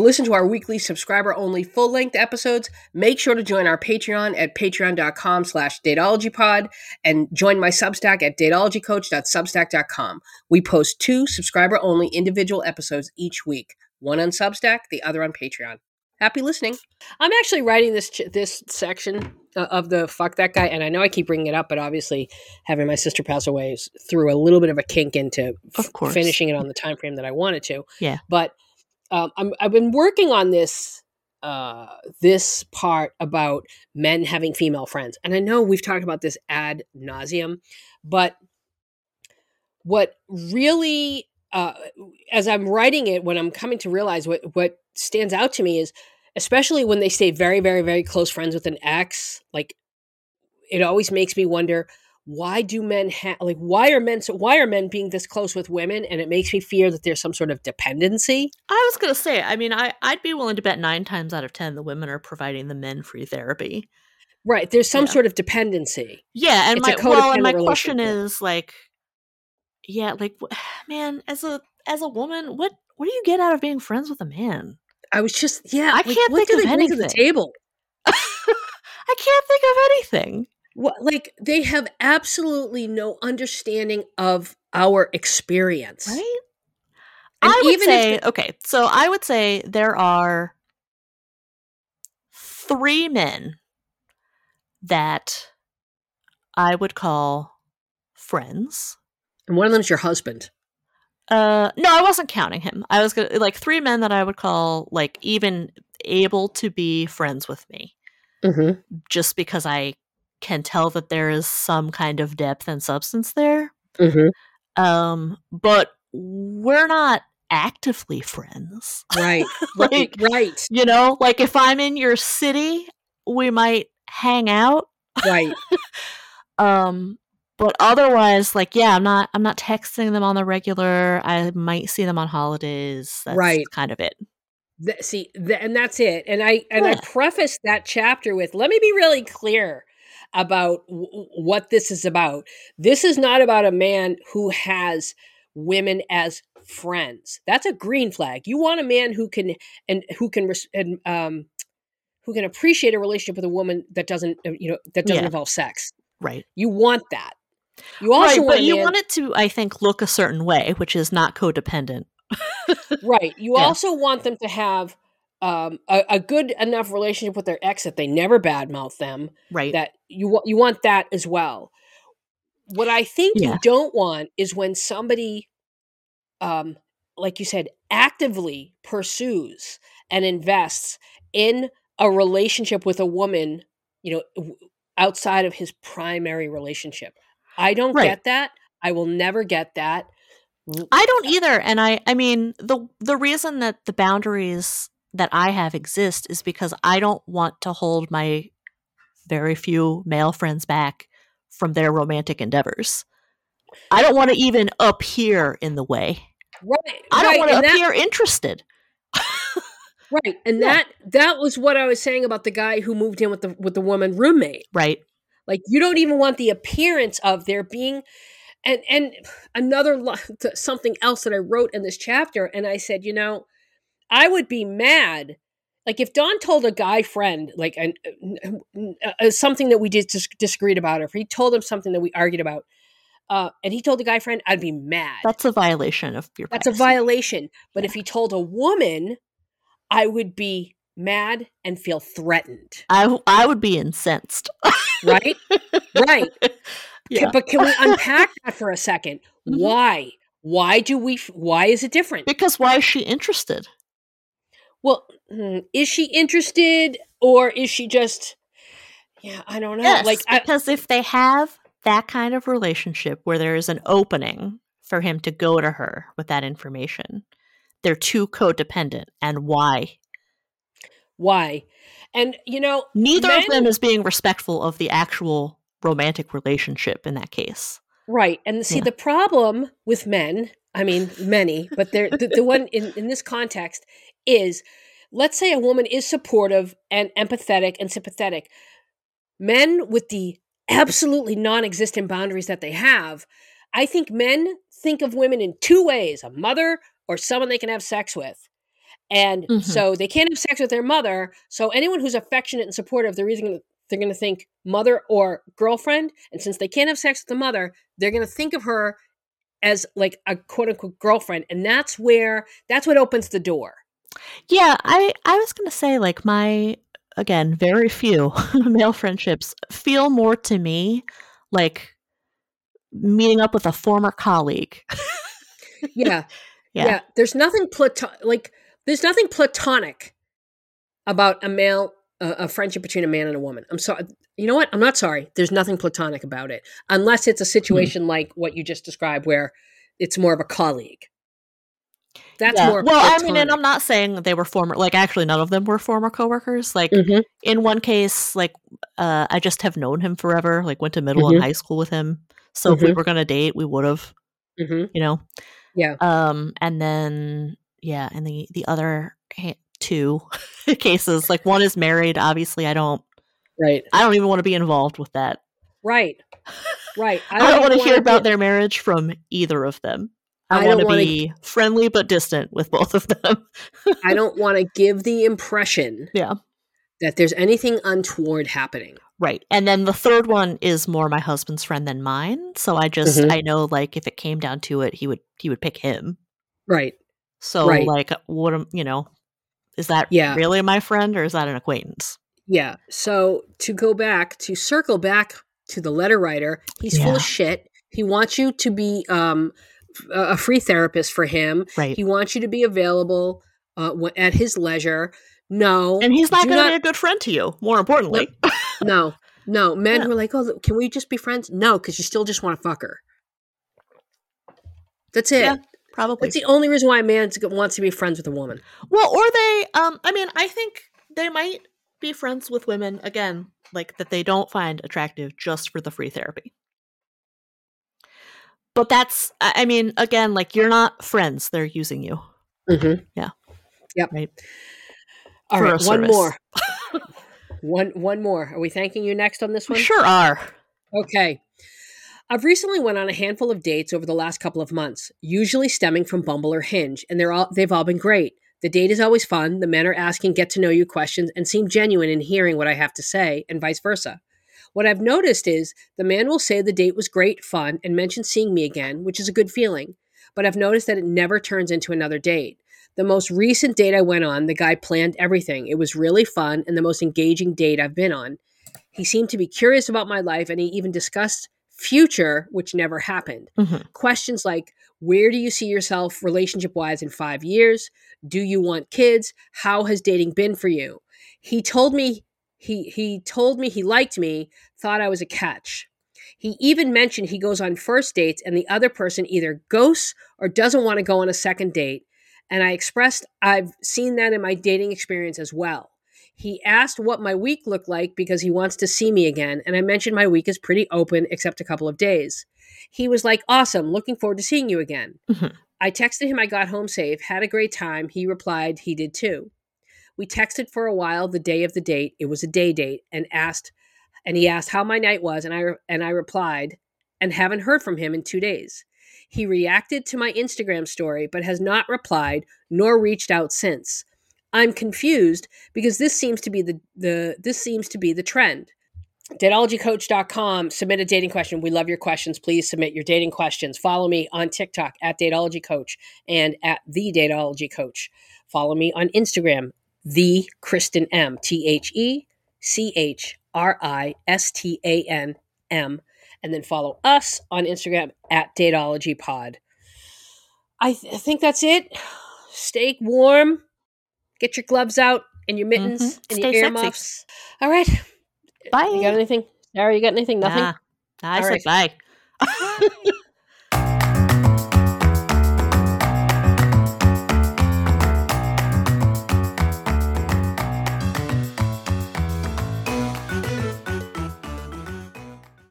To listen to our weekly subscriber only full length episodes, make sure to join our Patreon at patreon.com slash datologypod and join my Substack at datologycoach.substack.com. We post two subscriber only individual episodes each week, one on Substack, the other on Patreon. Happy listening. I'm actually writing this ch- this section uh, of the fuck that guy, and I know I keep bringing it up, but obviously having my sister pass away threw a little bit of a kink into Of finishing it on the time frame that I wanted to. Yeah. But um, I'm, I've been working on this uh, this part about men having female friends, and I know we've talked about this ad nauseum, but what really uh, as I'm writing it, when I'm coming to realize what what stands out to me is, especially when they stay very, very, very close friends with an ex, like it always makes me wonder why do men have like why are men so why are men being this close with women and it makes me fear that there's some sort of dependency I was gonna say, I mean, I I'd be willing to bet nine times out of ten the women are providing the men free therapy. right there's some Yeah. sort of dependency Yeah, and It's my well, and my question is like, yeah, like, man, as a as a woman, what what do you get out of being friends with a man? i was just yeah I like, can't what think do of to the anything. table I can't think of anything. What like they have absolutely no understanding of our experience Right? And I would even say okay, so I would say there are three men that I would call friends. and one of them's your husband Uh no, I wasn't counting him. I was gonna like three men that I would call like even able to be friends with me. mm-hmm. Just because I can tell that there is some kind of depth and substance there. Mm-hmm. Um, but we're not actively friends. right like right You know, like if I'm in your city, we might hang out. right Um, but otherwise, like, yeah, I'm not I'm not texting them on the regular. I might see them on holidays. That's Right. kind of it. Th- see th- and that's it and i and i Yeah. preface that chapter with let me be really clear about w- what this is about this is not about a man who has women as friends that's a green flag you want a man who can and who can res- and, um who can appreciate a relationship with a woman that doesn't uh, you know that doesn't Yeah. involve sex Right. you want that you also right, want but you man- want it to, I think, look a certain way, which is not codependent. right you Yeah. also want them to have um, a, a good enough relationship with their ex that they never badmouth them Right. that you want you want that as well what i think Yeah. you don't want is when somebody um like you said actively pursues and invests in a relationship with a woman you know outside of his primary relationship i don't Right. get that i will never get that I don't either, and I I mean the the reason that the boundaries that I have exist is because I don't want to hold my very few male friends back from their romantic endeavors. I don't want to even appear in the way. right I don't right, want to and that- appear interested. Right. And Yeah. that that was what I was saying about the guy who moved in with the with the woman roommate. Right. Like you don't even want the appearance of there being and and another something else that I wrote in this chapter and I said, you know, I would be mad like if Don told a guy friend like an, uh, uh, something that we did dis- disagreed about or if he told him something that we argued about uh, and he told a guy friend, I'd be mad. That's a violation of your That's a violation. But if he told a woman, I would be mad and feel threatened. I I would be incensed. Right? right. Yeah. Can- but can we unpack that for a 2nd Mhm. Why? Why do we? Why is it different? Because why is she interested? Well, hmm, is she interested or is she just? Yeah, I don't know. Yes, like, I, because if they have that kind of relationship where there is an opening for him to go to her with that information, they're too codependent. And why? why? And you know, Neither men- of them is being respectful of the actual romantic relationship in that case. Right. And see, Yeah. the problem with men, I mean, many, but they're, the, the one in, in this context is let's say a woman is supportive and empathetic and sympathetic. Men with the absolutely non existent boundaries that they have, I think men think of women in two ways a mother or someone they can have sex with. And Mhm. so they can't have sex with their mother. So anyone who's affectionate and supportive, they're either gonna they're gonna think mother or girlfriend. And since they can't have sex with the mother, they're gonna think of her as like a quote unquote girlfriend. And that's where that's what opens the door. Yeah, I I was gonna say like my again very few male friendships feel more to me like meeting up with a former colleague. Yeah. Yeah. yeah. There's nothing platon like there's nothing platonic about a male uh, a friendship between a man and a woman. I'm sorry. You know what? I'm not sorry. There's nothing platonic about it unless it's a situation like what you just described where it's more of a colleague. That's Yeah. more well. I mean, and. I'm not saying they were former. Like, actually, none of them were former coworkers. Like, Mhm. in one case, like, uh, I just have known him forever. Like, went to middle and Mhm. high school with him. So if we Mhm. were gonna date, we would have. Mhm. You know. Yeah. Um. And then yeah, and the the other ha- two cases, like one is married. Obviously, I don't. Right. I don't even want to be involved with that. Right. Right. I don't, want to even hear wanna about be- their marriage from either of them. I, I want to be friendly but distant with both of them. I don't want to give the impression Yeah. that there's anything untoward happening. Right. And then the third one is more my husband's friend than mine. So I just Mhm. I know like if it came down to it, he would he would pick him. Right. So Right. like what am you know, is that Yeah. really my friend or is that an acquaintance? Yeah. So to go back, to circle back to the letter writer, he's full of shit. He wants you to be um, a free therapist for him. Right. He wants you to be available uh, at his leisure. No. and he's not going to be a good friend to you, more importantly. No. No. Men Yeah. who are like, oh, can we just be friends? No, because you still just want to fuck her. That's it. Yeah. Probably. That's the only reason why a man wants to be friends with a woman. Well, or they um I mean, I think they might be friends with women again, like that they don't find attractive just for the free therapy. But that's I mean, again, like you're not friends, they're using you. Mm-hmm. Yeah. Yep. Right. All For right. One more. one one more. Are we thanking you next on this one? Sure are. Okay. I've recently went on a handful of dates over the last couple of months, usually stemming from Bumble or Hinge, and they're all they've all been great. The date is always fun. The men are asking get to know you questions and seem genuine in hearing what I have to say, and vice versa. What I've noticed is the man will say the date was great, fun, and mention seeing me again, which is a good feeling. But I've noticed that it never turns into another date. The most recent date I went on, the guy planned everything. It was really fun and the most engaging date I've been on. He seemed to be curious about my life and he even discussed future, which never happened. Mhm. Questions like where do you see yourself relationship wise in five years? Do you want kids? How has dating been for you? He told me he he told me he liked me, thought I was a catch. He even mentioned he goes on first dates and the other person either ghosts or doesn't want to go on a second date. And I expressed I've seen that in my dating experience as well. He asked what my week looked like because he wants to see me again, and I mentioned my week is pretty open except a couple of days. He was like, Awesome, looking forward to seeing you again. Mhm. I texted him I got home safe, had a great time. He replied he did too. We texted for a while the day of the date. It was a day date, and asked, and he asked how my night was, and I and I replied, and haven't heard from him in two days. He reacted to my Instagram story, but has not replied nor reached out since. I'm confused because this seems to be the, the this seems to be the trend. Datologycoach.com. Submit a dating question. We love your questions. Please submit your dating questions. Follow me on TikTok at Datology Coach and at the Datology Coach. Follow me on Instagram, the Kristen M. T H E C H R I S T A N M. And then follow us on Instagram at Datology Pod. I, th- I think that's it. Stay warm. Get your gloves out and your mittens Mhm. and Stay your sexy. earmuffs. All right. Bye. You got anything? Sarah, you got anything? Nothing? Nah. I All said right. bye.